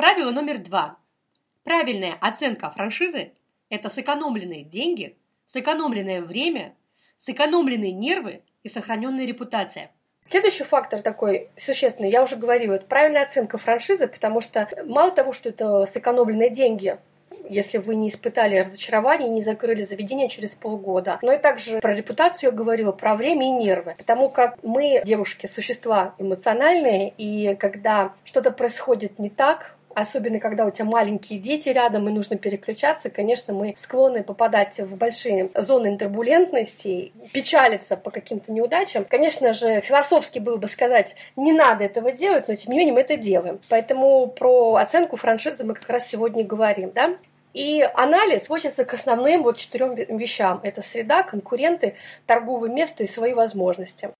Правило номер два. Правильная оценка франшизы – это сэкономленные деньги, сэкономленное время, сэкономленные нервы и сохраненная репутация. Следующий фактор такой существенный, я уже говорила, это правильная оценка франшизы, потому что мало того, что это сэкономленные деньги, если вы не испытали разочарования и не закрыли заведение через полгода. Но и также про репутацию я говорила, про время и нервы. Потому как мы, девушки, существа эмоциональные, и когда что-то происходит не так, Особенно, когда у тебя маленькие дети рядом и нужно переключаться, конечно, мы склонны попадать в большие зоны турбулентности, печалиться по каким-то неудачам. Конечно же, философски было бы сказать, не надо этого делать, но тем не менее мы это делаем. Поэтому про оценку франшизы мы как раз сегодня говорим. Да? И анализ сводится к основным вот четырем вещам. Это среда, конкуренты, торговое место и свои возможности.